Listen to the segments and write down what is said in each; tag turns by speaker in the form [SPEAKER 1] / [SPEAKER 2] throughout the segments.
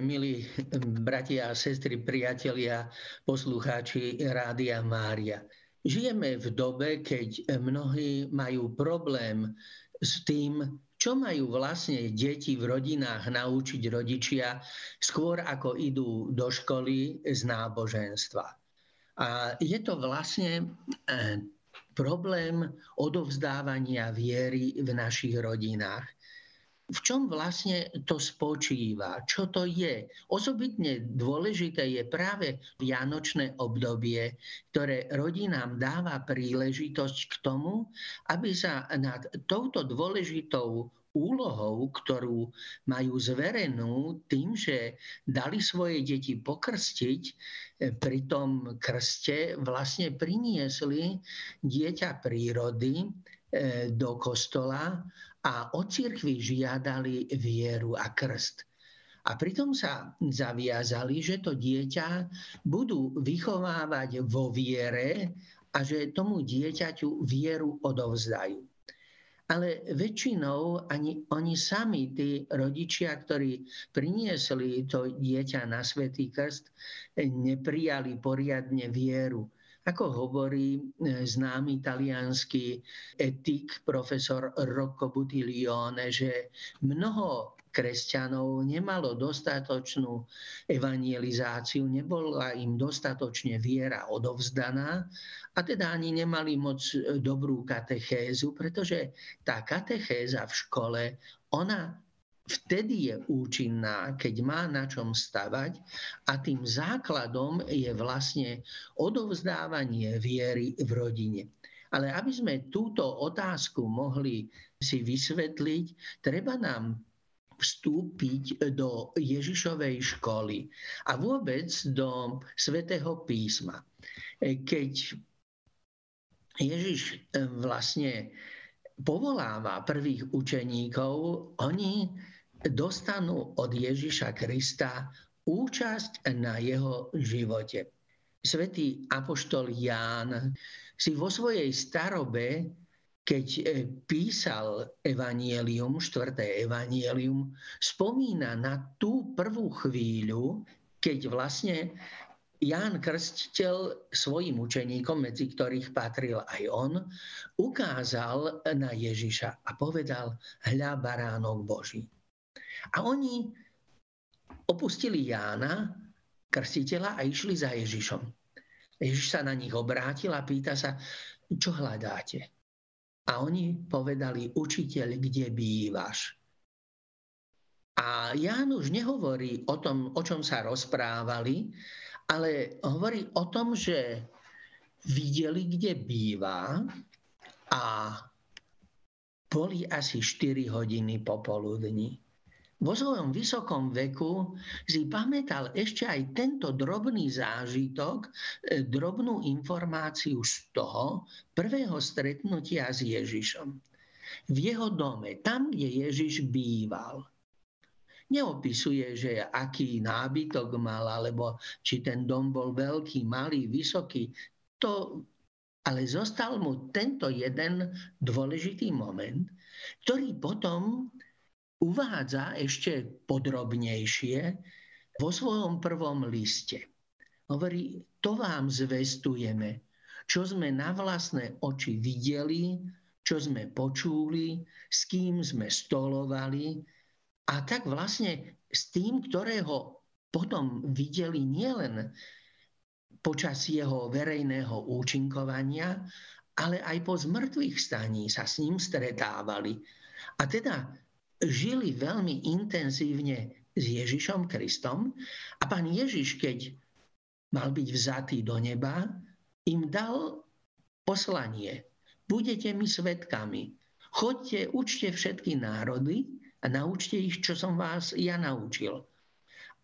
[SPEAKER 1] milí bratia a sestry, priatelia, poslucháči Rádia Mária. Žijeme v dobe, keď mnohí majú problém s tým, čo majú vlastne deti v rodinách naučiť rodičia skôr ako idú do školy z náboženstva. A je to vlastne eh, problém odovzdávania viery v našich rodinách v čom vlastne to spočíva, čo to je. Osobitne dôležité je práve vianočné obdobie, ktoré rodinám dáva príležitosť k tomu, aby sa nad touto dôležitou úlohou, ktorú majú zverenú tým, že dali svoje deti pokrstiť, pri tom krste vlastne priniesli dieťa prírody e, do kostola a od cirkvi žiadali vieru a krst. A pritom sa zaviazali, že to dieťa budú vychovávať vo viere a že tomu dieťaťu vieru odovzdajú. Ale väčšinou ani oni sami, tí rodičia, ktorí priniesli to dieťa na Svetý krst, neprijali poriadne vieru ako hovorí e, známy talianský etik profesor Rocco Butilione, že mnoho kresťanov nemalo dostatočnú evangelizáciu, nebola im dostatočne viera odovzdaná a teda ani nemali moc e, dobrú katechézu, pretože tá katechéza v škole, ona vtedy je účinná, keď má na čom stavať a tým základom je vlastne odovzdávanie viery v rodine. Ale aby sme túto otázku mohli si vysvetliť, treba nám vstúpiť do Ježišovej školy a vôbec do svätého písma. Keď Ježiš vlastne povoláva prvých učeníkov, oni dostanú od Ježiša Krista účasť na jeho živote. Svetý apoštol Ján si vo svojej starobe, keď e, písal evanielium, štvrté evanielium, spomína na tú prvú chvíľu, keď vlastne Ján Krstiteľ svojim učeníkom, medzi ktorých patril aj on, ukázal na Ježiša a povedal, hľa baránok Boží. A oni opustili Jána, krstiteľa a išli za Ježišom. Ježiš sa na nich obrátil a pýta sa, čo hľadáte? A oni povedali, učiteľ, kde bývaš? A Ján už nehovorí o tom, o čom sa rozprávali, ale hovorí o tom, že videli, kde býva a boli asi 4 hodiny popoludní vo svojom vysokom veku si pamätal ešte aj tento drobný zážitok, e, drobnú informáciu z toho prvého stretnutia s Ježišom. V jeho dome, tam, kde Ježiš býval. Neopisuje, že aký nábytok mal, alebo či ten dom bol veľký, malý, vysoký. To, ale zostal mu tento jeden dôležitý moment, ktorý potom uvádza ešte podrobnejšie vo svojom prvom liste. Hovorí, to vám zvestujeme, čo sme na vlastné oči videli, čo sme počuli, s kým sme stolovali a tak vlastne s tým, ktorého potom videli nielen počas jeho verejného účinkovania, ale aj po zmrtvých staní sa s ním stretávali. A teda žili veľmi intenzívne s Ježišom Kristom a pán Ježiš, keď mal byť vzatý do neba, im dal poslanie. Budete mi svetkami. Chodte, učte všetky národy a naučte ich, čo som vás ja naučil.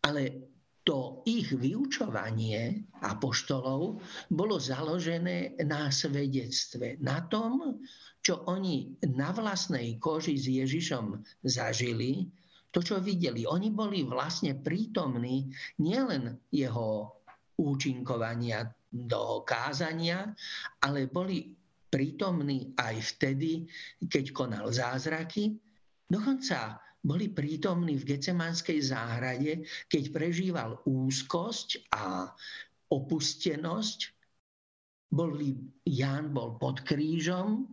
[SPEAKER 1] Ale to ich vyučovanie apoštolov bolo založené na svedectve, na tom, čo oni na vlastnej koži s Ježišom zažili, to, čo videli. Oni boli vlastne prítomní nielen jeho účinkovania do kázania, ale boli prítomní aj vtedy, keď konal zázraky. Dokonca boli prítomní v Gecemanskej záhrade, keď prežíval úzkosť a opustenosť. Boli, Ján bol pod krížom,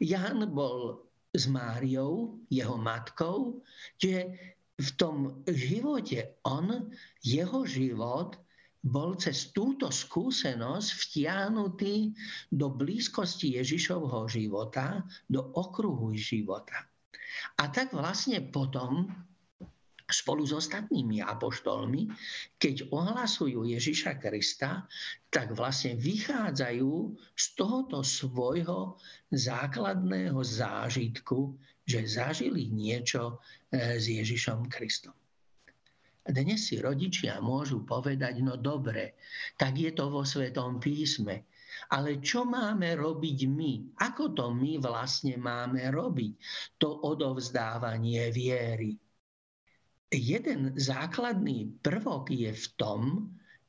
[SPEAKER 1] Ján bol s Máriou, jeho matkou, že v tom živote on, jeho život bol cez túto skúsenosť vtiahnutý do blízkosti Ježišovho života, do okruhu života. A tak vlastne potom spolu s ostatnými apoštolmi, keď ohlasujú Ježiša Krista, tak vlastne vychádzajú z tohoto svojho základného zážitku, že zažili niečo e, s Ježišom Kristom. Dnes si rodičia môžu povedať, no dobre, tak je to vo Svetom písme. Ale čo máme robiť my? Ako to my vlastne máme robiť? To odovzdávanie viery. Jeden základný prvok je v tom,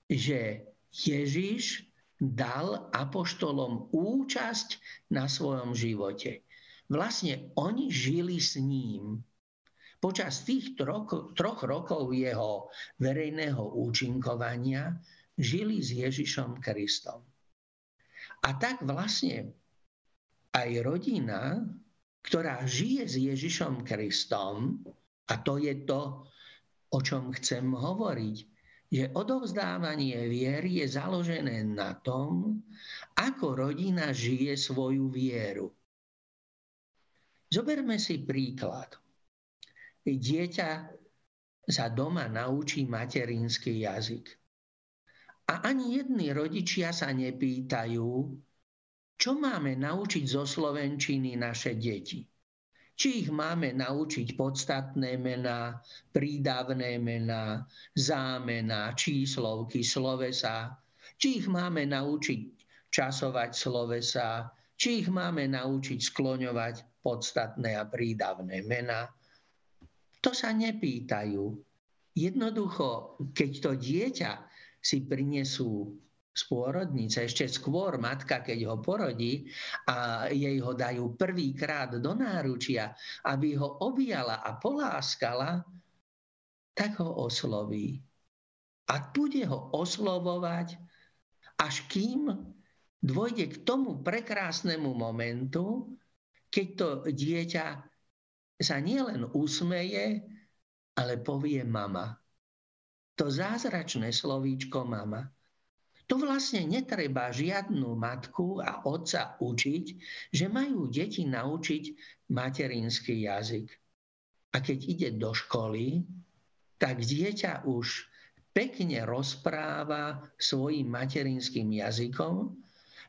[SPEAKER 1] že Ježiš dal apoštolom účasť na svojom živote. Vlastne oni žili s ním Počas tých troch, troch rokov jeho verejného účinkovania žili s Ježišom Kristom. A tak vlastne aj rodina, ktorá žije s Ježišom Kristom, a to je to, o čom chcem hovoriť, že odovzdávanie viery je založené na tom, ako rodina žije svoju vieru. Zoberme si príklad dieťa sa doma naučí materinský jazyk. A ani jedni rodičia sa nepýtajú, čo máme naučiť zo slovenčiny naše deti. Či ich máme naučiť podstatné mená, prídavné mená, zámená, číslovky, slovesa, či ich máme naučiť časovať slovesa, či ich máme naučiť skloňovať podstatné a prídavné mená? To sa nepýtajú. Jednoducho, keď to dieťa si prinesú z pôrodnice, ešte skôr matka, keď ho porodí a jej ho dajú prvýkrát do náručia, aby ho objala a poláskala, tak ho osloví. A bude ho oslovovať, až kým dôjde k tomu prekrásnemu momentu, keď to dieťa sa nielen usmeje, ale povie mama. To zázračné slovíčko mama. To vlastne netreba žiadnu matku a otca učiť, že majú deti naučiť materinský jazyk. A keď ide do školy, tak dieťa už pekne rozpráva svojim materinským jazykom,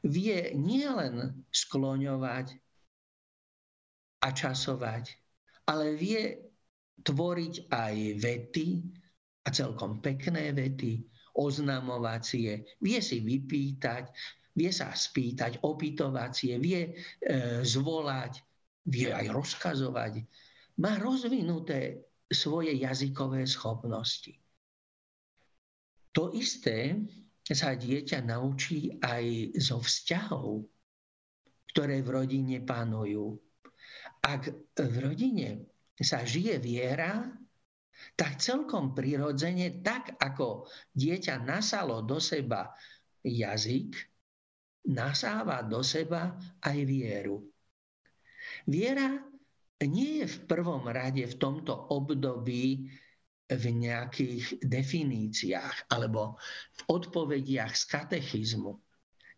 [SPEAKER 1] vie nielen skloňovať a časovať, ale vie tvoriť aj vety a celkom pekné vety, oznamovacie, vie si vypýtať, vie sa spýtať, opytovacie, vie e, zvolať, vie aj rozkazovať. Má rozvinuté svoje jazykové schopnosti. To isté sa dieťa naučí aj zo vzťahov, ktoré v rodine panujú ak v rodine sa žije viera, tak celkom prirodzene, tak ako dieťa nasalo do seba jazyk, nasáva do seba aj vieru. Viera nie je v prvom rade v tomto období v nejakých definíciách alebo v odpovediach z katechizmu.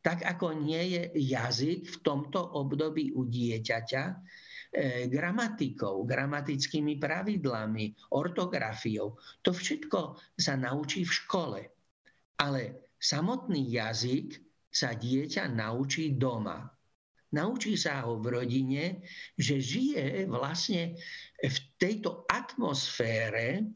[SPEAKER 1] Tak ako nie je jazyk v tomto období u dieťaťa, gramatikou, gramatickými pravidlami, ortografiou. To všetko sa naučí v škole. Ale samotný jazyk sa dieťa naučí doma. Naučí sa ho v rodine, že žije vlastne v tejto atmosfére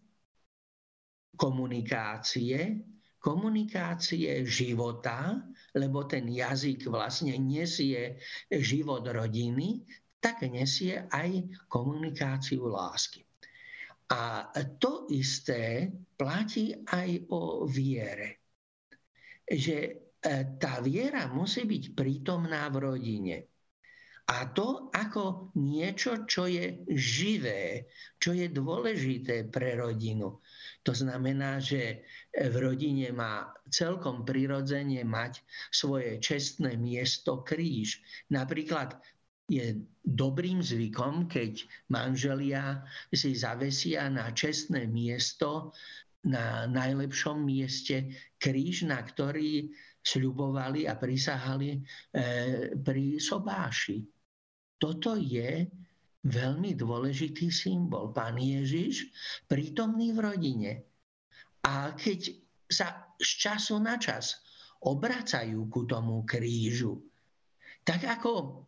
[SPEAKER 1] komunikácie, komunikácie života, lebo ten jazyk vlastne nesie život rodiny, tak nesie aj komunikáciu lásky. A to isté platí aj o viere. Že e, tá viera musí byť prítomná v rodine. A to ako niečo, čo je živé, čo je dôležité pre rodinu. To znamená, že v rodine má celkom prirodzene mať svoje čestné miesto kríž. Napríklad je dobrým zvykom, keď manželia si zavesia na čestné miesto na najlepšom mieste kríž, na ktorý sľubovali a prisahali eh, pri sobáši. Toto je veľmi dôležitý symbol. Pán Ježiš prítomný v rodine. A keď sa z času na čas obracajú ku tomu krížu, tak ako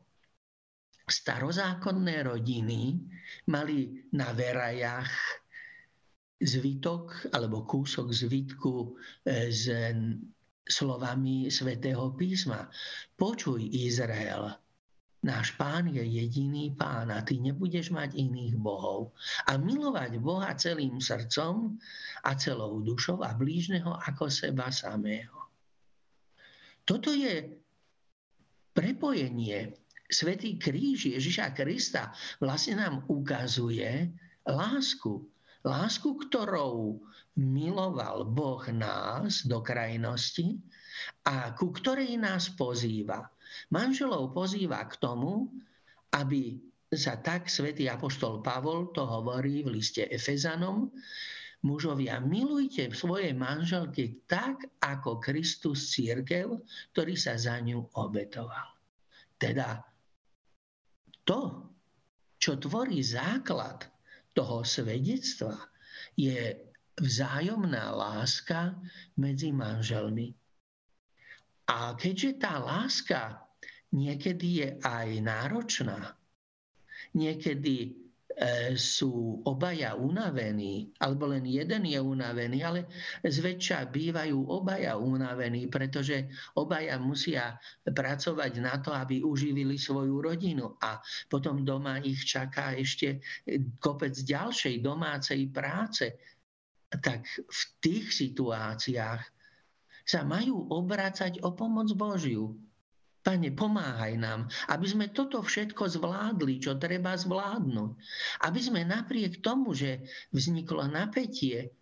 [SPEAKER 1] starozákonné rodiny mali na verajach zvitok alebo kúsok zvitku e, s slovami svätého písma. Počuj Izrael, náš pán je jediný pán a ty nebudeš mať iných bohov. A milovať Boha celým srdcom a celou dušou a blížneho ako seba samého. Toto je prepojenie. Svetý kríž Ježiša Krista vlastne nám ukazuje lásku. Lásku, ktorou miloval Boh nás do krajnosti a ku ktorej nás pozýva. Manželov pozýva k tomu, aby sa tak svätý Apoštol Pavol to hovorí v liste Efezanom, mužovia, milujte svoje manželky tak, ako Kristus církev, ktorý sa za ňu obetoval. Teda to, čo tvorí základ toho svedectva, je vzájomná láska medzi manželmi. A keďže tá láska niekedy je aj náročná, niekedy sú obaja unavení, alebo len jeden je unavený, ale zväčša bývajú obaja unavení, pretože obaja musia pracovať na to, aby uživili svoju rodinu. A potom doma ich čaká ešte kopec ďalšej domácej práce. Tak v tých situáciách sa majú obracať o pomoc Božiu. Pane, pomáhaj nám, aby sme toto všetko zvládli, čo treba zvládnuť. Aby sme napriek tomu, že vzniklo napätie,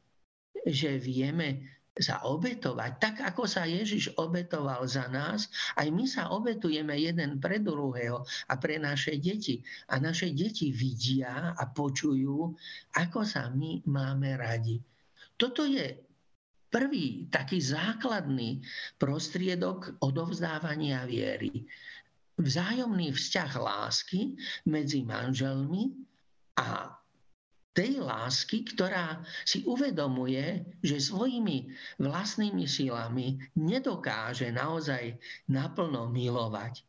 [SPEAKER 1] že vieme sa obetovať, tak ako sa Ježiš obetoval za nás, aj my sa obetujeme jeden pre druhého a pre naše deti. A naše deti vidia a počujú, ako sa my máme radi. Toto je prvý taký základný prostriedok odovzdávania viery. Vzájomný vzťah lásky medzi manželmi a tej lásky, ktorá si uvedomuje, že svojimi vlastnými silami nedokáže naozaj naplno milovať.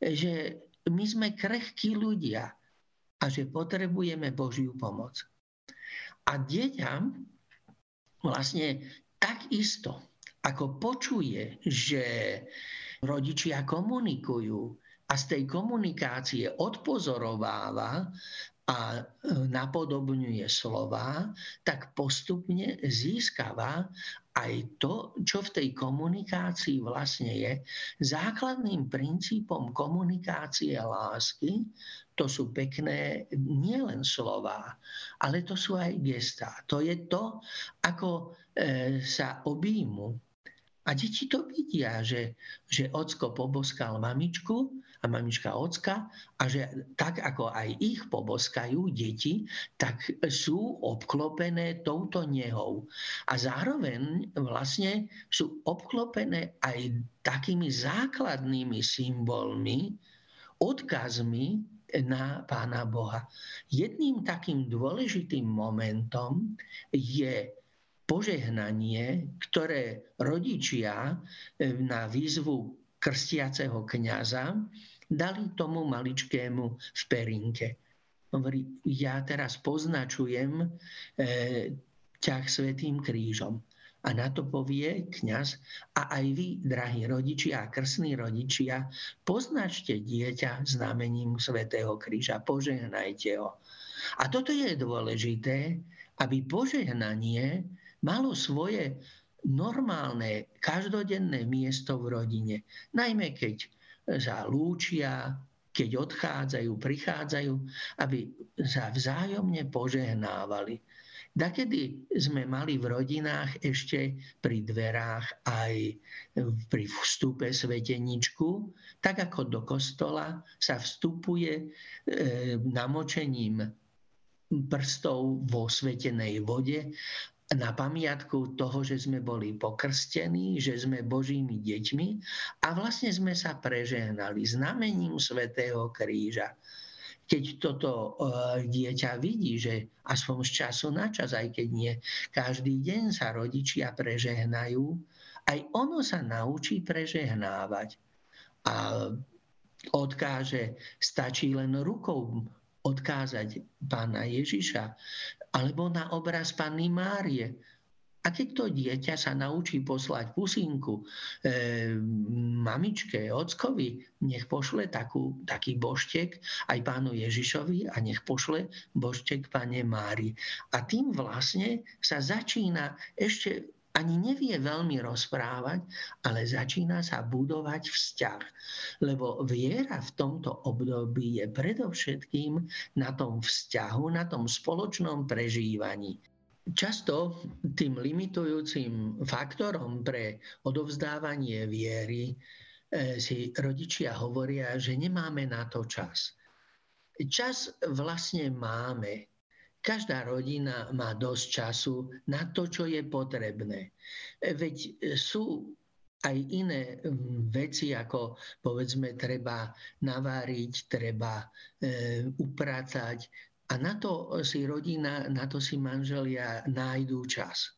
[SPEAKER 1] Že my sme krehkí ľudia a že potrebujeme Božiu pomoc. A dieťa vlastne Takisto, ako počuje, že rodičia komunikujú a z tej komunikácie odpozorováva a e, napodobňuje slova, tak postupne získava aj to, čo v tej komunikácii vlastne je. Základným princípom komunikácie lásky to sú pekné nielen slova, ale to sú aj gestá. To je to, ako e, sa objímu. A deti to vidia, že, že ocko poboskal mamičku a mamička ocka a že tak ako aj ich poboskajú deti, tak sú obklopené touto nehou. A zároveň vlastne sú obklopené aj takými základnými symbolmi, odkazmi na Pána Boha. Jedným takým dôležitým momentom je požehnanie, ktoré rodičia e, na výzvu krstiaceho kniaza dali tomu maličkému v perinke. Hovorí, ja teraz poznačujem e, ťah svetým krížom. A na to povie kňaz, a aj vy, drahí rodičia a krsní rodičia, poznačte dieťa znamením Svetého kríža, požehnajte ho. A toto je dôležité, aby požehnanie malo svoje normálne, každodenné miesto v rodine. Najmä keď sa lúčia keď odchádzajú, prichádzajú, aby sa vzájomne požehnávali. Dakedy sme mali v rodinách ešte pri dverách aj pri vstupe sveteničku, tak ako do kostola sa vstupuje e, namočením prstov vo svetenej vode na pamiatku toho, že sme boli pokrstení, že sme Božími deťmi a vlastne sme sa prežehnali znamením Svetého kríža keď toto e, dieťa vidí, že aspoň z času na čas, aj keď nie každý deň sa rodičia prežehnajú, aj ono sa naučí prežehnávať. A odkáže, stačí len rukou odkázať pána Ježiša alebo na obraz Panny Márie a keď to dieťa sa naučí poslať pusinku e, mamičke, ockovi, nech pošle takú, taký boštek aj pánu Ježišovi a nech pošle boštek pane Mári. A tým vlastne sa začína ešte ani nevie veľmi rozprávať, ale začína sa budovať vzťah. Lebo viera v tomto období je predovšetkým na tom vzťahu, na tom spoločnom prežívaní. Často tým limitujúcim faktorom pre odovzdávanie viery e, si rodičia hovoria, že nemáme na to čas. Čas vlastne máme. Každá rodina má dosť času na to, čo je potrebné. E, veď sú aj iné veci, ako povedzme treba naváriť, treba e, upratať, a na to si rodina, na to si manželia nájdú čas.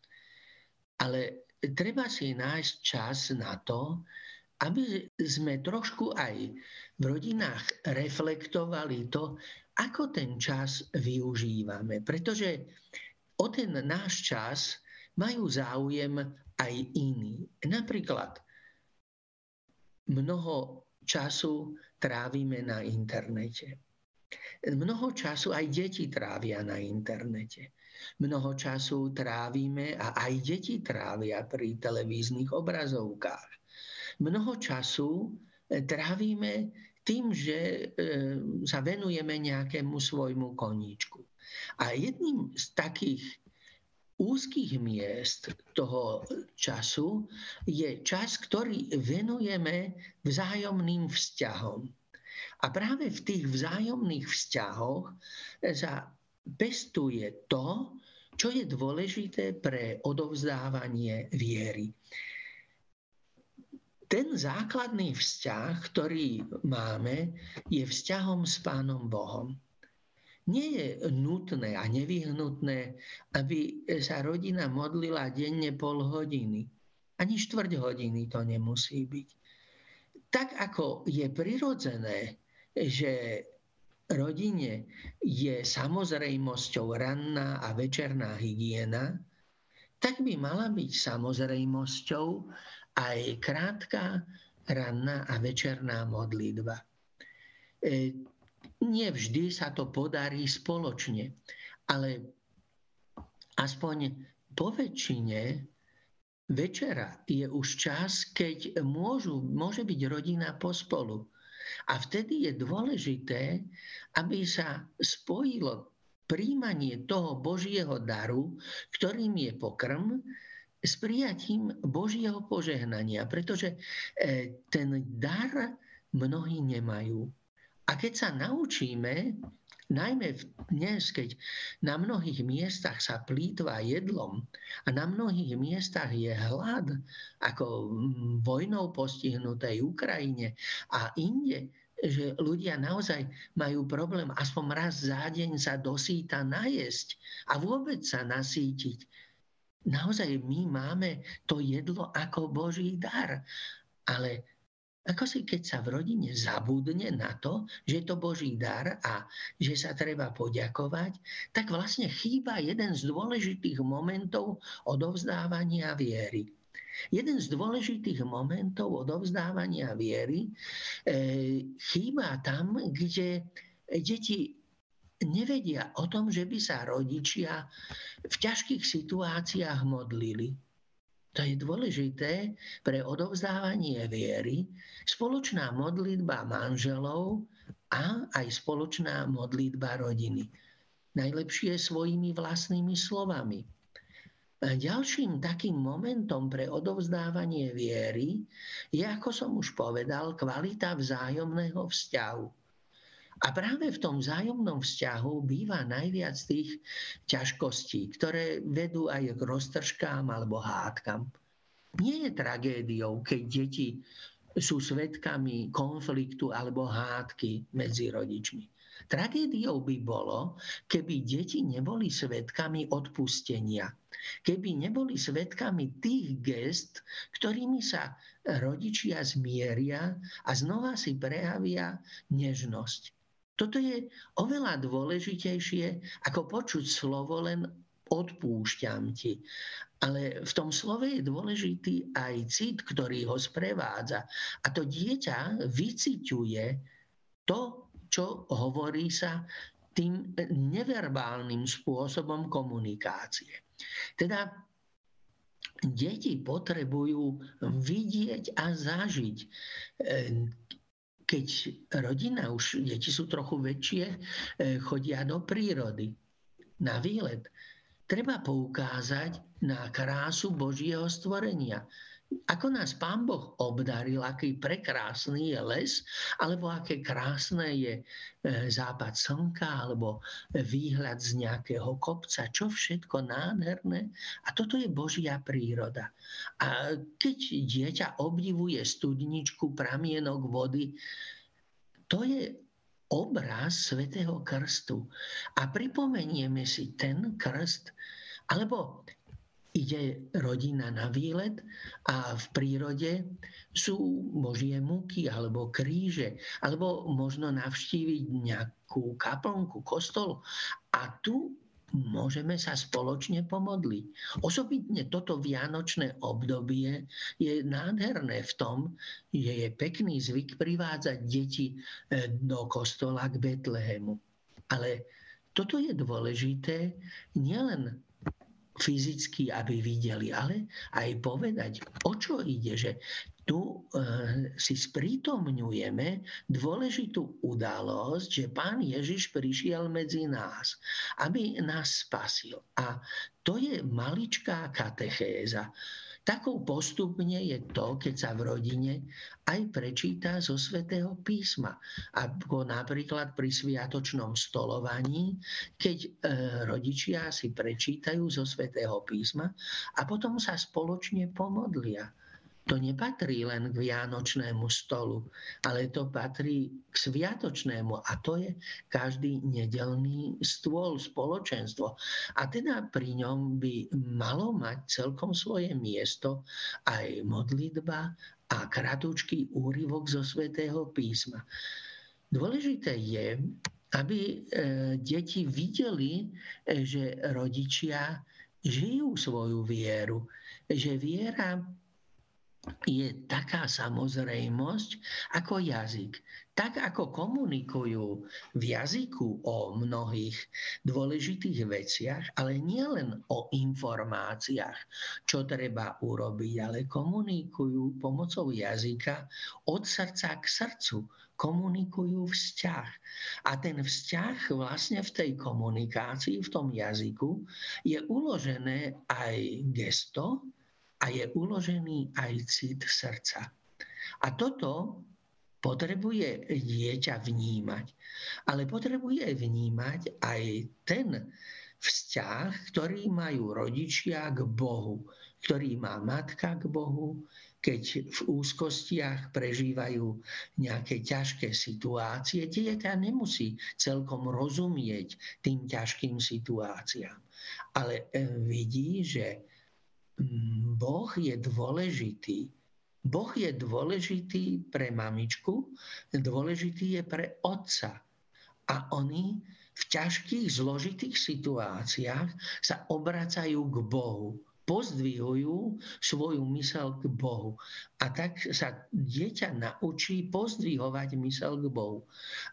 [SPEAKER 1] Ale treba si nájsť čas na to, aby sme trošku aj v rodinách reflektovali to, ako ten čas využívame. Pretože o ten náš čas majú záujem aj iní. Napríklad mnoho času trávime na internete. Mnoho času aj deti trávia na internete. Mnoho času trávime a aj deti trávia pri televíznych obrazovkách. Mnoho času e, trávime tým, že e, sa venujeme nejakému svojmu koníčku. A jedným z takých úzkých miest toho času je čas, ktorý venujeme vzájomným vzťahom. A práve v tých vzájomných vzťahoch sa pestuje to, čo je dôležité pre odovzdávanie viery. Ten základný vzťah, ktorý máme, je vzťahom s Pánom Bohom. Nie je nutné a nevyhnutné, aby sa rodina modlila denne pol hodiny. Ani štvrť hodiny to nemusí byť. Tak ako je prirodzené, že rodine je samozrejmosťou ranná a večerná hygiena, tak by mala byť samozrejmosťou aj krátka ranná a večerná modlitba. E, nie vždy sa to podarí spoločne, ale aspoň po väčšine večera je už čas, keď môžu, môže byť rodina pospolu. A vtedy je dôležité, aby sa spojilo príjmanie toho Božieho daru, ktorým je pokrm, s prijatím Božieho požehnania, pretože e, ten dar mnohí nemajú. A keď sa naučíme Najmä dnes, keď na mnohých miestach sa plýtva jedlom a na mnohých miestach je hlad, ako vojnou postihnutej Ukrajine a inde, že ľudia naozaj majú problém aspoň raz za deň sa dosýta najesť a vôbec sa nasítiť. Naozaj my máme to jedlo ako Boží dar. Ale ako si keď sa v rodine zabudne na to, že je to Boží dar a že sa treba poďakovať, tak vlastne chýba jeden z dôležitých momentov odovzdávania viery. Jeden z dôležitých momentov odovzdávania viery e, chýba tam, kde deti nevedia o tom, že by sa rodičia v ťažkých situáciách modlili. To je dôležité pre odovzdávanie viery. Spoločná modlitba manželov a aj spoločná modlitba rodiny. Najlepšie svojimi vlastnými slovami. Ďalším takým momentom pre odovzdávanie viery je, ako som už povedal, kvalita vzájomného vzťahu. A práve v tom vzájomnom vzťahu býva najviac tých ťažkostí, ktoré vedú aj k roztržkám alebo hádkam. Nie je tragédiou, keď deti sú svetkami konfliktu alebo hádky medzi rodičmi. Tragédiou by bolo, keby deti neboli svetkami odpustenia, keby neboli svetkami tých gest, ktorými sa rodičia zmieria a znova si prejavia nežnosť. Toto je oveľa dôležitejšie, ako počuť slovo len odpúšťam ti. Ale v tom slove je dôležitý aj cit, ktorý ho sprevádza. A to dieťa vyciťuje to, čo hovorí sa tým neverbálnym spôsobom komunikácie. Teda deti potrebujú vidieť a zažiť. Keď rodina, už deti sú trochu väčšie, chodia do prírody na výlet treba poukázať na krásu Božieho stvorenia. Ako nás Pán Boh obdaril, aký prekrásny je les, alebo aké krásne je e, západ slnka, alebo výhľad z nejakého kopca, čo všetko nádherné. A toto je Božia príroda. A keď dieťa obdivuje studničku, pramienok vody, to je obraz svätého krstu. A pripomenieme si ten krst, alebo ide rodina na výlet a v prírode sú Božie múky alebo kríže, alebo možno navštíviť nejakú kaplnku, kostol. A tu môžeme sa spoločne pomodliť. Osobitne toto vianočné obdobie je nádherné v tom, že je pekný zvyk privádzať deti e, do kostola k Betlehemu. Ale toto je dôležité nielen fyzicky, aby videli, ale aj povedať, o čo ide, že tu e, si sprítomňujeme dôležitú udalosť, že Pán Ježiš prišiel medzi nás, aby nás spasil. A to je maličká katechéza. Takou postupne je to, keď sa v rodine aj prečíta zo svätého písma. Ako napríklad pri sviatočnom stolovaní, keď e, rodičia si prečítajú zo svätého písma a potom sa spoločne pomodlia to nepatrí len k vianočnému stolu, ale to patrí k sviatočnému a to je každý nedelný stôl, spoločenstvo. A teda pri ňom by malo mať celkom svoje miesto aj modlitba a kratučký úryvok zo svätého písma. Dôležité je, aby e, deti videli, e, že rodičia žijú svoju vieru, že viera je taká samozrejmosť ako jazyk. Tak ako komunikujú v jazyku o mnohých dôležitých veciach, ale nielen o informáciách, čo treba urobiť, ale komunikujú pomocou jazyka od srdca k srdcu, komunikujú vzťah. A ten vzťah vlastne v tej komunikácii, v tom jazyku, je uložené aj gesto, a je uložený aj cit srdca. A toto potrebuje dieťa vnímať. Ale potrebuje vnímať aj ten vzťah, ktorý majú rodičia k Bohu, ktorý má matka k Bohu, keď v úzkostiach prežívajú nejaké ťažké situácie, dieťa nemusí celkom rozumieť tým ťažkým situáciám. Ale vidí, že boh je dôležitý. Boh je dôležitý pre mamičku, dôležitý je pre otca. A oni v ťažkých, zložitých situáciách sa obracajú k Bohu pozdvihujú svoju mysel k Bohu. A tak sa dieťa naučí pozdvihovať mysel k Bohu.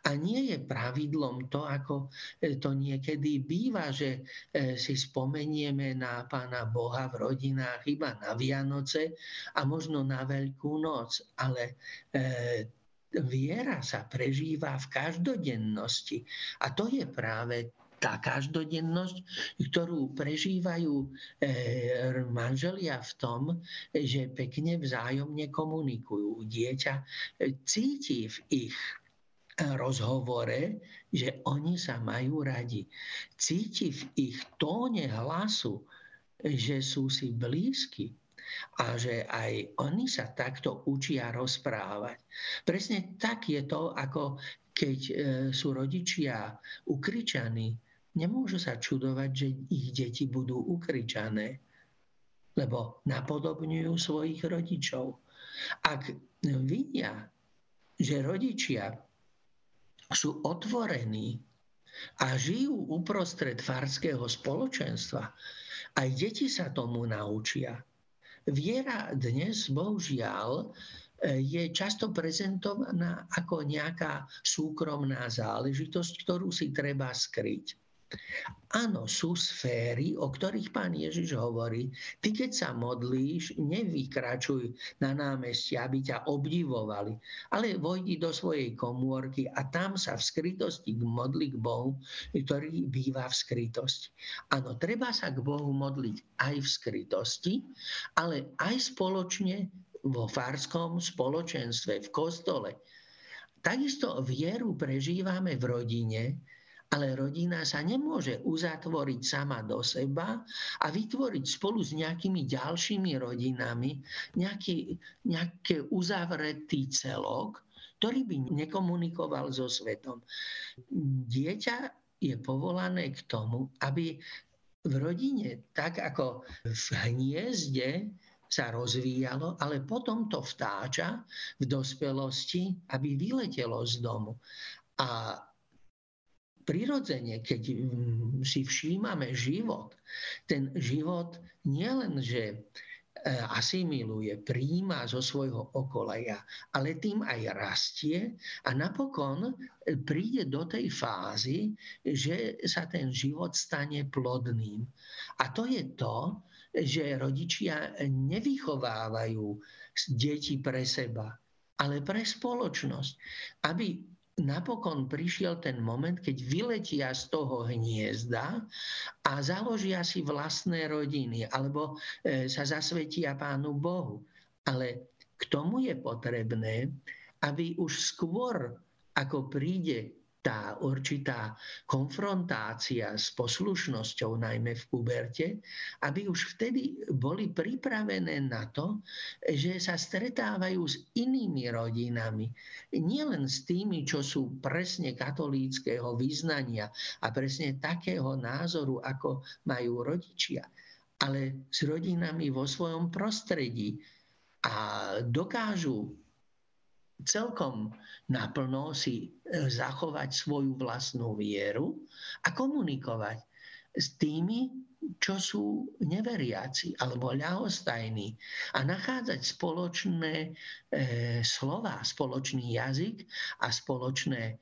[SPEAKER 1] A nie je pravidlom to, ako e, to niekedy býva, že e, si spomenieme na Pána Boha v rodinách iba na Vianoce a možno na Veľkú noc. Ale e, viera sa prežíva v každodennosti. A to je práve tá každodennosť, ktorú prežívajú e, manželia v tom, že pekne vzájomne komunikujú. Dieťa e, cíti v ich rozhovore, že oni sa majú radi. Cíti v ich tóne hlasu, že sú si blízki a že aj oni sa takto učia rozprávať. Presne tak je to, ako keď e, sú rodičia ukričaní, nemôžu sa čudovať, že ich deti budú ukričané, lebo napodobňujú svojich rodičov. Ak vidia, že rodičia sú otvorení a žijú uprostred farského spoločenstva, aj deti sa tomu naučia. Viera dnes, bohužiaľ, je často prezentovaná ako nejaká súkromná záležitosť, ktorú si treba skryť. Áno, sú sféry, o ktorých pán Ježiš hovorí. Ty, keď sa modlíš, nevykračuj na námestie, aby ťa obdivovali, ale vojdi do svojej komórky a tam sa v skrytosti modli k Bohu, ktorý býva v skrytosti. Áno, treba sa k Bohu modliť aj v skrytosti, ale aj spoločne vo farskom spoločenstve, v kostole. Takisto vieru prežívame v rodine, ale rodina sa nemôže uzatvoriť sama do seba a vytvoriť spolu s nejakými ďalšími rodinami nejaký, nejaký uzavretý celok, ktorý by nekomunikoval so svetom. Dieťa je povolané k tomu, aby v rodine, tak ako v hniezde, sa rozvíjalo, ale potom to vtáča v dospelosti, aby vyletelo z domu. A prirodzene, keď mm, si všímame život, ten život nielen, že e, asimiluje, príjma zo svojho okolia, ale tým aj rastie a napokon e, príde do tej fázy, že sa ten život stane plodným. A to je to, že rodičia nevychovávajú deti pre seba, ale pre spoločnosť, aby napokon prišiel ten moment, keď vyletia z toho hniezda a založia si vlastné rodiny alebo e, sa zasvetia Pánu Bohu. Ale k tomu je potrebné, aby už skôr, ako príde tá určitá konfrontácia s poslušnosťou, najmä v puberte, aby už vtedy boli pripravené na to, že sa stretávajú s inými rodinami. Nielen s tými, čo sú presne katolíckého vyznania a presne takého názoru, ako majú rodičia, ale s rodinami vo svojom prostredí a dokážu celkom naplno si e, zachovať svoju vlastnú vieru a komunikovať s tými, čo sú neveriaci alebo ľahostajní a nachádzať spoločné e, slova, spoločný jazyk a spoločné e,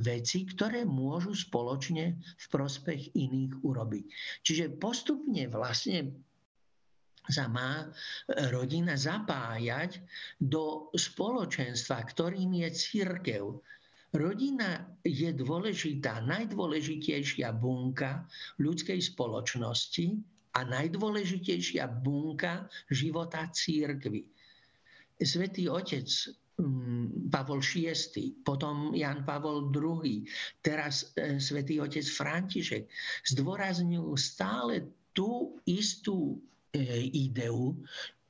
[SPEAKER 1] veci, ktoré môžu spoločne v prospech iných urobiť. Čiže postupne vlastne sa má e, rodina zapájať do spoločenstva, ktorým je církev. Rodina je dôležitá, najdôležitejšia bunka ľudskej spoločnosti a najdôležitejšia bunka života církvy. Svetý otec mm, Pavol VI, potom Jan Pavol II, teraz e, svätý otec František zdôrazňujú stále tú istú ideu,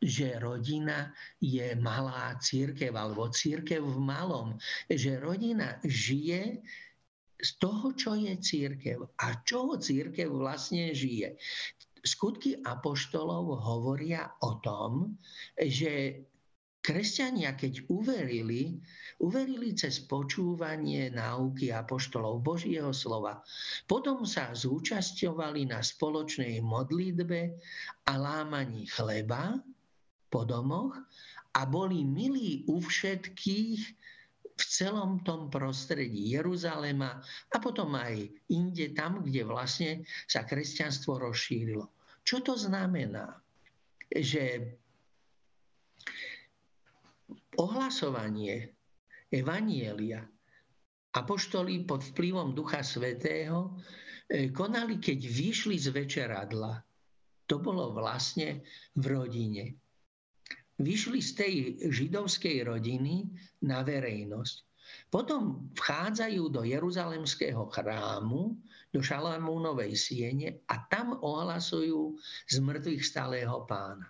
[SPEAKER 1] že rodina je malá církev alebo církev v malom, že rodina žije z toho, čo je církev a čo církev vlastne žije. Skutky apoštolov hovoria o tom, že Kresťania, keď uverili, uverili cez počúvanie náuky apoštolov Božieho slova. Potom sa zúčastňovali na spoločnej modlitbe a lámaní chleba po domoch a boli milí u všetkých v celom tom prostredí Jeruzalema a potom aj inde, tam, kde vlastne sa kresťanstvo rozšírilo. Čo to znamená? Že ohlasovanie Evanielia. Apoštoli pod vplyvom Ducha Svetého e, konali, keď vyšli z večeradla. To bolo vlastne v rodine. Vyšli z tej židovskej rodiny na verejnosť. Potom vchádzajú do Jeruzalemského chrámu, do Šalamúnovej siene a tam ohlasujú z mŕtvych stáleho pána.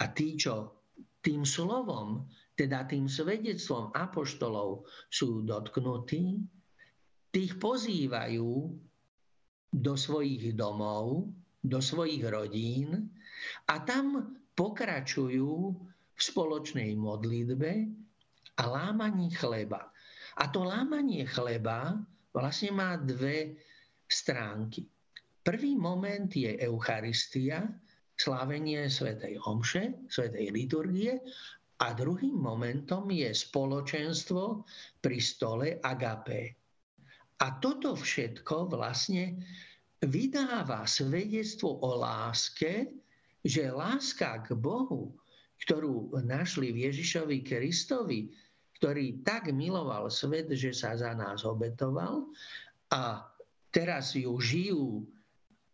[SPEAKER 1] A tí, čo tým slovom teda tým svedectvom apoštolov sú dotknutí, tých pozývajú do svojich domov, do svojich rodín a tam pokračujú v spoločnej modlitbe a lámaní chleba. A to lámanie chleba vlastne má dve stránky. Prvý moment je Eucharistia, slávenie Svetej Omše, Svetej liturgie a druhým momentom je spoločenstvo pri stole agape. A toto všetko vlastne vydáva svedectvo o láske, že láska k Bohu, ktorú našli v Ježišovi Kristovi, ktorý tak miloval svet, že sa za nás obetoval a teraz ju žijú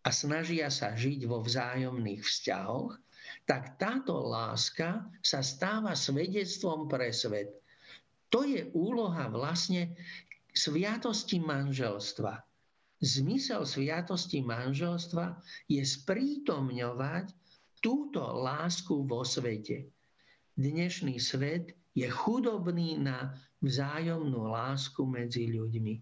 [SPEAKER 1] a snažia sa žiť vo vzájomných vzťahoch, tak táto láska sa stáva svedectvom pre svet. To je úloha vlastne sviatosti manželstva. Zmysel sviatosti manželstva je sprítomňovať túto lásku vo svete. Dnešný svet je chudobný na vzájomnú lásku medzi ľuďmi.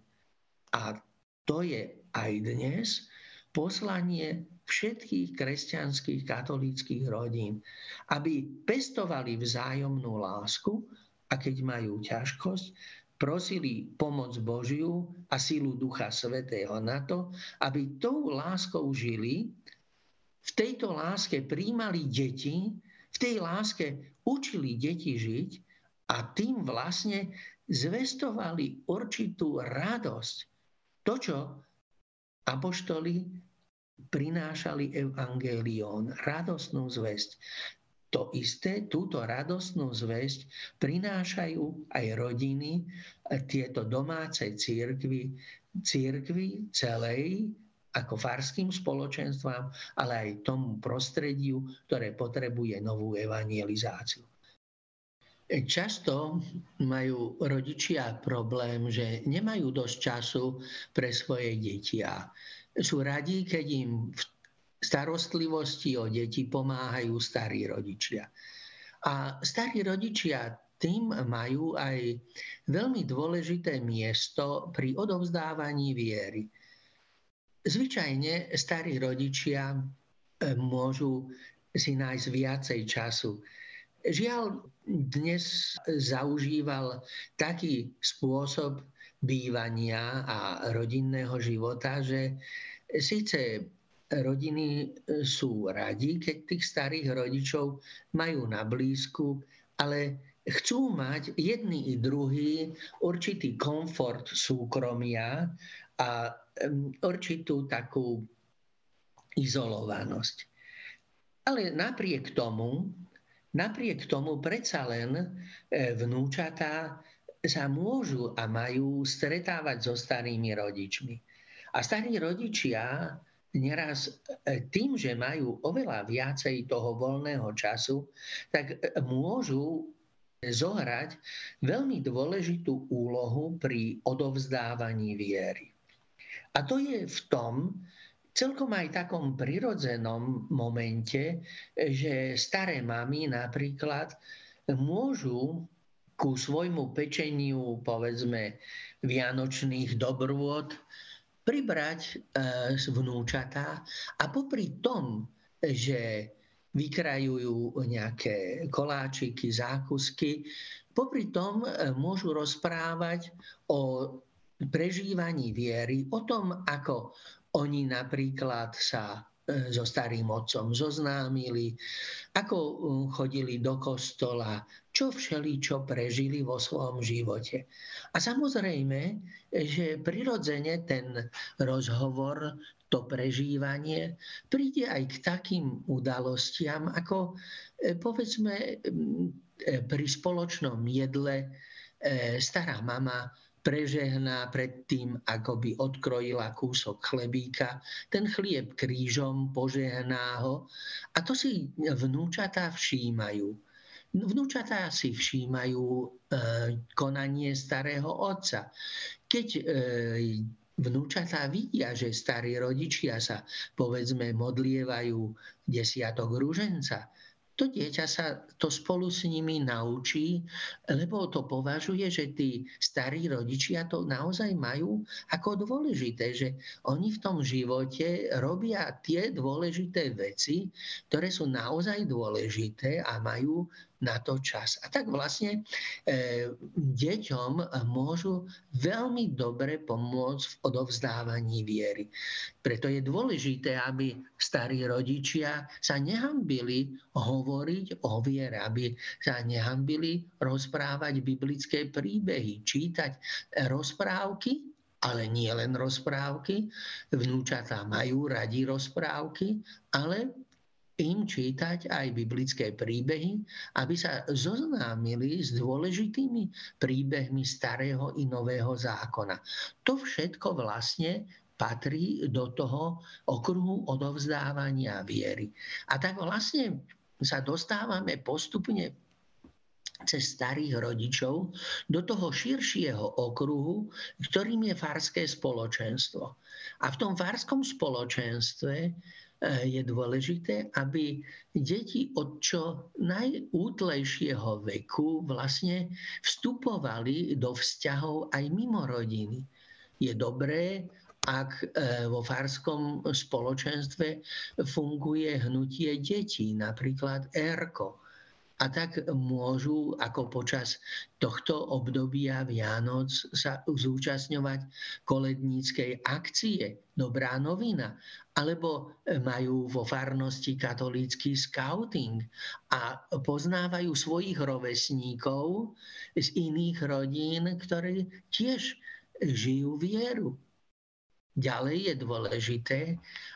[SPEAKER 1] A to je aj dnes poslanie všetkých kresťanských katolíckých rodín, aby pestovali vzájomnú lásku a keď majú ťažkosť, prosili pomoc Božiu a silu Ducha Svetého na to, aby tou láskou žili, v tejto láske príjmali deti, v tej láske učili deti žiť a tým vlastne zvestovali určitú radosť. To, čo apoštoli prinášali evangelión, radostnú zväzť. To isté, túto radostnú zväzť prinášajú aj rodiny, tieto domácej církvy, církvy celej, ako farským spoločenstvám, ale aj tomu prostrediu, ktoré potrebuje novú evangelizáciu. Často majú rodičia problém, že nemajú dosť času pre svoje deti a sú radi, keď im v starostlivosti o deti pomáhajú starí rodičia. A starí rodičia tým majú aj veľmi dôležité miesto pri odovzdávaní viery. Zvyčajne starí rodičia e, môžu si nájsť viacej času. Žiaľ, dnes zaužíval taký spôsob bývania a rodinného života, že síce rodiny sú radi, keď tých starých rodičov majú na blízku, ale chcú mať jedný i druhý určitý komfort súkromia a určitú takú izolovanosť. Ale napriek tomu, napriek tomu predsa len e, vnúčatá sa môžu a majú stretávať so starými rodičmi. A starí rodičia neraz e, tým, že majú oveľa viacej toho voľného času, tak e, môžu zohrať veľmi dôležitú úlohu pri odovzdávaní viery. A to je v tom, celkom aj takom prirodzenom momente, že staré mamy napríklad môžu ku svojmu pečeniu, povedzme, vianočných dobrôd, pribrať e, vnúčatá a popri tom, že vykrajujú nejaké koláčiky, zákusky, popri tom e, môžu rozprávať o prežívaní viery, o tom, ako oni napríklad sa so starým otcom zoznámili, ako chodili do kostola, čo všeli, čo prežili vo svojom živote. A samozrejme, že prirodzene ten rozhovor, to prežívanie príde aj k takým udalostiam, ako e, povedzme e, pri spoločnom jedle stará mama prežehná pred tým, ako by odkrojila kúsok chlebíka, ten chlieb krížom požehná ho a to si vnúčatá všímajú. Vnúčatá si všímajú e, konanie starého otca. Keď e, vnúčatá vidia, že starí rodičia sa povedzme modlievajú desiatok rúženca, to dieťa sa to spolu s nimi naučí, lebo to považuje, že tí starí rodičia to naozaj majú ako dôležité, že oni v tom živote robia tie dôležité veci, ktoré sú naozaj dôležité a majú na to čas. A tak vlastne e, deťom môžu veľmi dobre pomôcť v odovzdávaní viery. Preto je dôležité, aby starí rodičia sa nehambili hovoriť o viere, aby sa nehambili rozprávať biblické príbehy, čítať rozprávky, ale nie len rozprávky. Vnúčatá majú radi rozprávky, ale im čítať aj biblické príbehy, aby sa zoznámili s dôležitými príbehmi starého i nového zákona. To všetko vlastne patrí do toho okruhu odovzdávania viery. A tak vlastne sa dostávame postupne cez starých rodičov do toho širšieho okruhu, ktorým je farské spoločenstvo. A v tom farskom spoločenstve je dôležité, aby deti od čo najútlejšieho veku vlastne vstupovali do vzťahov aj mimo rodiny. Je dobré, ak e, vo farskom spoločenstve funguje hnutie detí, napríklad ERKO a tak môžu ako počas tohto obdobia Vianoc sa zúčastňovať koledníckej akcie Dobrá novina, alebo majú vo farnosti katolícky scouting a poznávajú svojich rovesníkov z iných rodín, ktorí tiež žijú vieru. Ďalej je dôležité,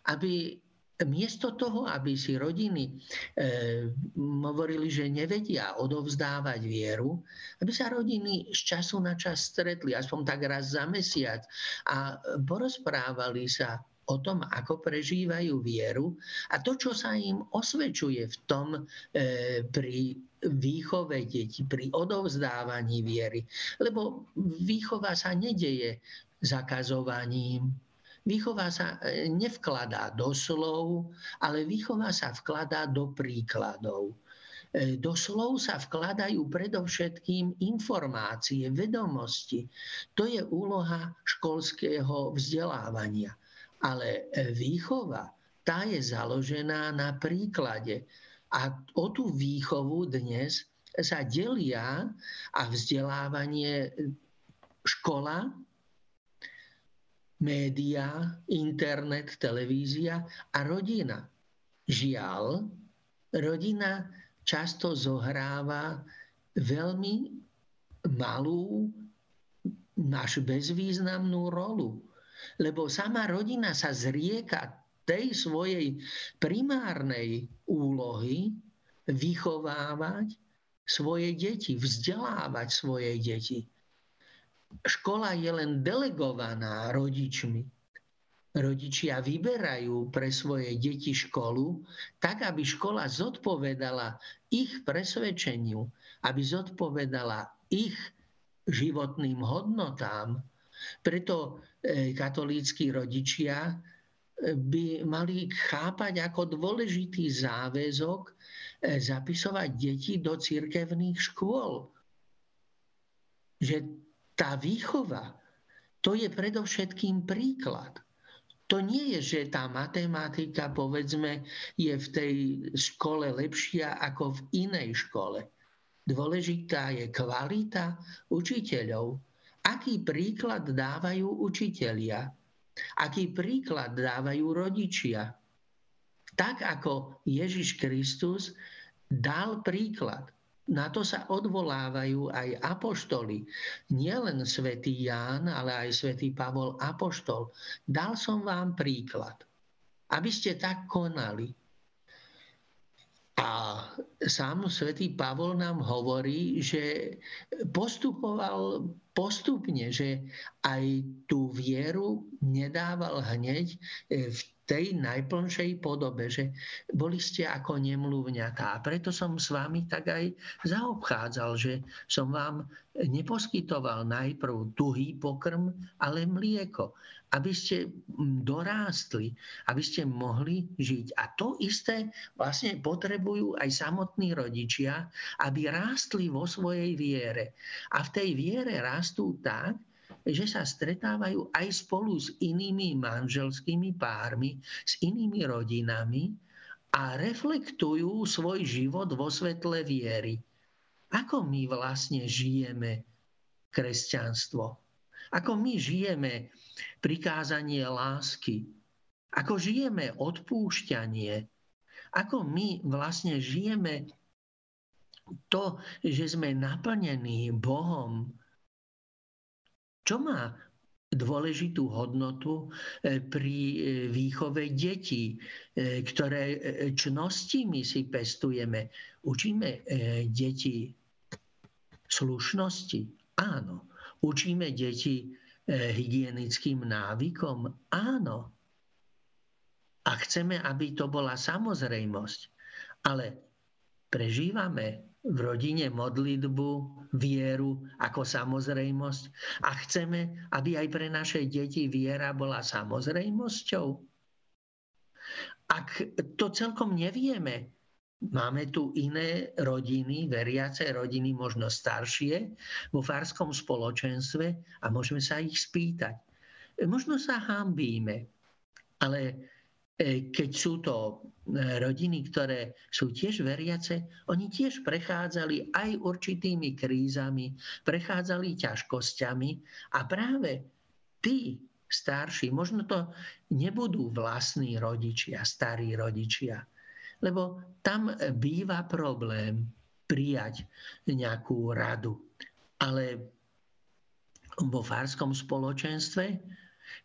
[SPEAKER 1] aby miesto toho, aby si rodiny e, hovorili, že nevedia odovzdávať vieru, aby sa rodiny z času na čas stretli, aspoň tak raz za mesiac a porozprávali sa o tom, ako prežívajú vieru a to, čo sa im osvedčuje v tom e, pri výchove detí, pri odovzdávaní viery. Lebo výchova sa nedeje zakazovaním, Výchova sa e, nevkladá do slov, ale výchova sa vkladá do príkladov. E, do slov sa vkladajú predovšetkým informácie, vedomosti. To je úloha školského vzdelávania. Ale e, výchova, tá je založená na príklade. A o tú výchovu dnes sa delia a vzdelávanie škola média, internet, televízia a rodina. Žiaľ, rodina často zohráva veľmi malú, až bezvýznamnú rolu. Lebo sama rodina sa zrieka tej svojej primárnej úlohy vychovávať svoje deti, vzdelávať svoje deti škola je len delegovaná rodičmi. Rodičia vyberajú pre svoje deti školu tak, aby škola zodpovedala ich presvedčeniu, aby zodpovedala ich životným hodnotám. Preto e, katolíckí rodičia e, by mali chápať ako dôležitý záväzok e, zapisovať deti do cirkevných škôl. Že tá výchova, to je predovšetkým príklad. To nie je, že tá matematika, povedzme, je v tej škole lepšia ako v inej škole. Dôležitá je kvalita učiteľov. Aký príklad dávajú učitelia? Aký príklad dávajú rodičia? Tak ako Ježiš Kristus dal príklad na to sa odvolávajú aj apoštoli. Nielen svätý Ján, ale aj svätý Pavol apoštol. Dal som vám príklad, aby ste tak konali. A sám svätý Pavol nám hovorí, že postupoval postupne, že aj tú vieru nedával hneď v tej najplnšej podobe, že boli ste ako nemluvňatá. A preto som s vami tak aj zaobchádzal, že som vám neposkytoval najprv tuhý pokrm, ale mlieko, aby ste dorástli, aby ste mohli žiť. A to isté vlastne potrebujú aj samotní rodičia, aby rástli vo svojej viere. A v tej viere rastú tak, že sa stretávajú aj spolu s inými manželskými pármi, s inými rodinami a reflektujú svoj život vo svetle viery. Ako my vlastne žijeme kresťanstvo? Ako my žijeme prikázanie lásky? Ako žijeme odpúšťanie? Ako my vlastne žijeme to, že sme naplnení Bohom, čo má dôležitú hodnotu e, pri e, výchove detí, e, ktoré čnosti my si pestujeme. Učíme deti slušnosti? Áno. Učíme deti hygienickým návykom? Áno. A chceme, aby to bola samozrejmosť. Ale prežívame v rodine modlitbu, vieru ako samozrejmosť a chceme, aby aj pre naše deti viera bola samozrejmosťou? Ak to celkom nevieme, máme tu iné rodiny, veriace rodiny, možno staršie, vo farskom spoločenstve a môžeme sa ich spýtať. Možno sa hambíme, ale keď sú to e, rodiny, ktoré sú tiež veriace, oni tiež prechádzali aj určitými krízami, prechádzali ťažkosťami a práve tí starší, možno to nebudú vlastní rodičia, starí rodičia, lebo tam býva problém prijať nejakú radu. Ale vo farskom spoločenstve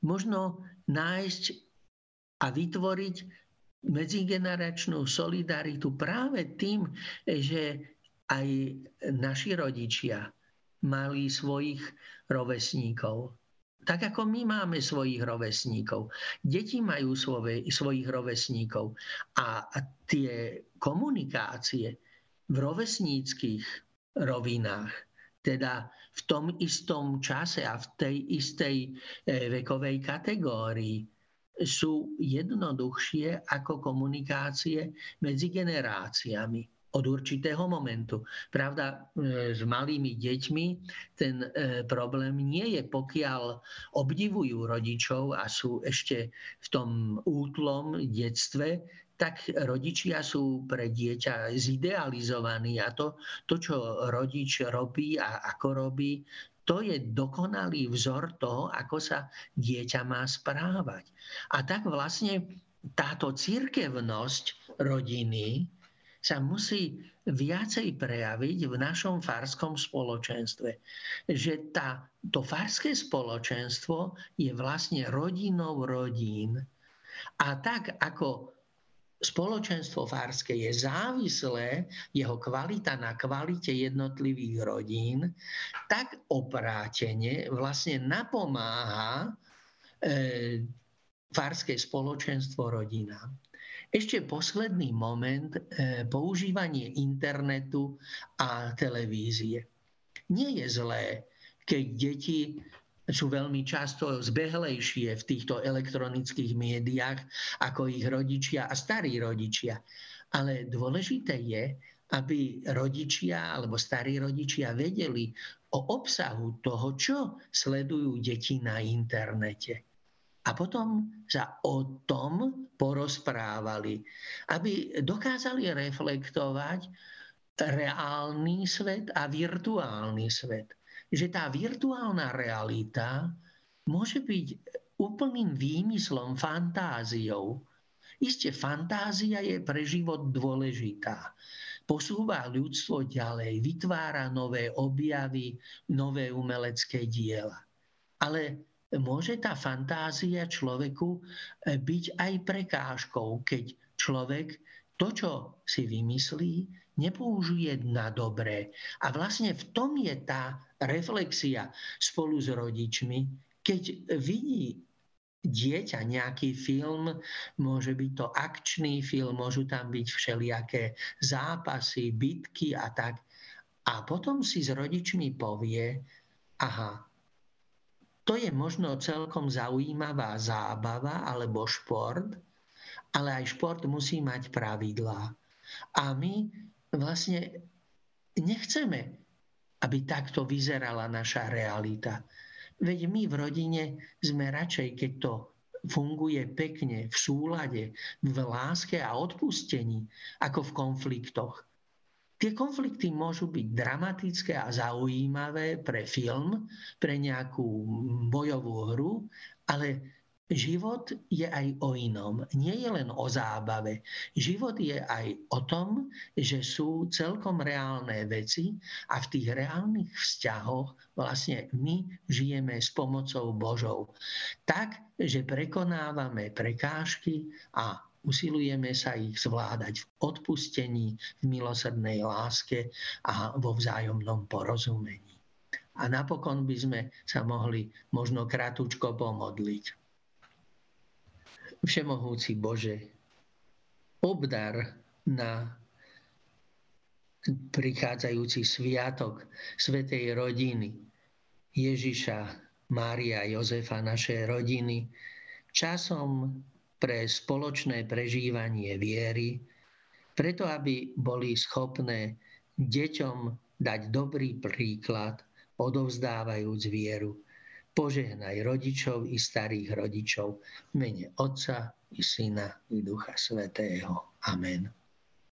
[SPEAKER 1] možno nájsť a vytvoriť medzigeneračnú solidaritu práve tým, že aj naši rodičia mali svojich rovesníkov. Tak ako my máme svojich rovesníkov. Deti majú svoje, svojich rovesníkov. A tie komunikácie v rovesníckých rovinách, teda v tom istom čase a v tej istej eh, vekovej kategórii, sú jednoduchšie ako komunikácie medzi generáciami od určitého momentu. Pravda, e, s malými deťmi ten e, problém nie je, pokiaľ obdivujú rodičov a sú ešte v tom útlom detstve, tak rodičia sú pre dieťa zidealizovaní a to, to čo rodič robí a ako robí, to je dokonalý vzor toho, ako sa dieťa má správať. A tak vlastne táto církevnosť rodiny sa musí viacej prejaviť v našom farskom spoločenstve. Že tá, to farské spoločenstvo je vlastne rodinou rodín. A tak ako spoločenstvo farské je závislé, jeho kvalita na kvalite jednotlivých rodín, tak oprátene vlastne napomáha e, farské spoločenstvo rodinám. Ešte posledný moment, e, používanie internetu a televízie. Nie je zlé, keď deti sú veľmi často zbehlejšie v týchto elektronických médiách ako ich rodičia a starí rodičia. Ale dôležité je, aby rodičia alebo starí rodičia vedeli o obsahu toho, čo sledujú deti na internete. A potom sa o tom porozprávali, aby dokázali reflektovať reálny svet a virtuálny svet že tá virtuálna realita môže byť úplným výmyslom, fantáziou. Isté, fantázia je pre život dôležitá. Posúva ľudstvo ďalej, vytvára nové objavy, nové umelecké diela. Ale môže tá fantázia človeku byť aj prekážkou, keď človek to, čo si vymyslí, nepoužije na dobré. A vlastne v tom je tá reflexia spolu s rodičmi, keď vidí dieťa nejaký film, môže byť to akčný film, môžu tam byť všelijaké zápasy, bitky a tak. A potom si s rodičmi povie, aha, to je možno celkom zaujímavá zábava alebo šport, ale aj šport musí mať pravidlá. A my vlastne nechceme, aby takto vyzerala naša realita. Veď my v rodine sme radšej, keď to funguje pekne, v súlade, v láske a odpustení, ako v konfliktoch. Tie konflikty môžu byť dramatické a zaujímavé pre film, pre nejakú bojovú hru, ale Život je aj o inom. Nie je len o zábave. Život je aj o tom, že sú celkom reálne veci a v tých reálnych vzťahoch vlastne my žijeme s pomocou Božou. Tak, že prekonávame prekážky a usilujeme sa ich zvládať v odpustení, v milosrdnej láske a vo vzájomnom porozumení. A napokon by sme sa mohli možno kratučko pomodliť. Všemohúci Bože, obdar na prichádzajúci sviatok Svetej rodiny Ježiša, Mária, Jozefa, našej rodiny, časom pre spoločné prežívanie viery, preto aby boli schopné deťom dať dobrý príklad, odovzdávajúc vieru Požehnaj rodičov i starých rodičov mene Otca i Syna i Ducha Svetého. Amen.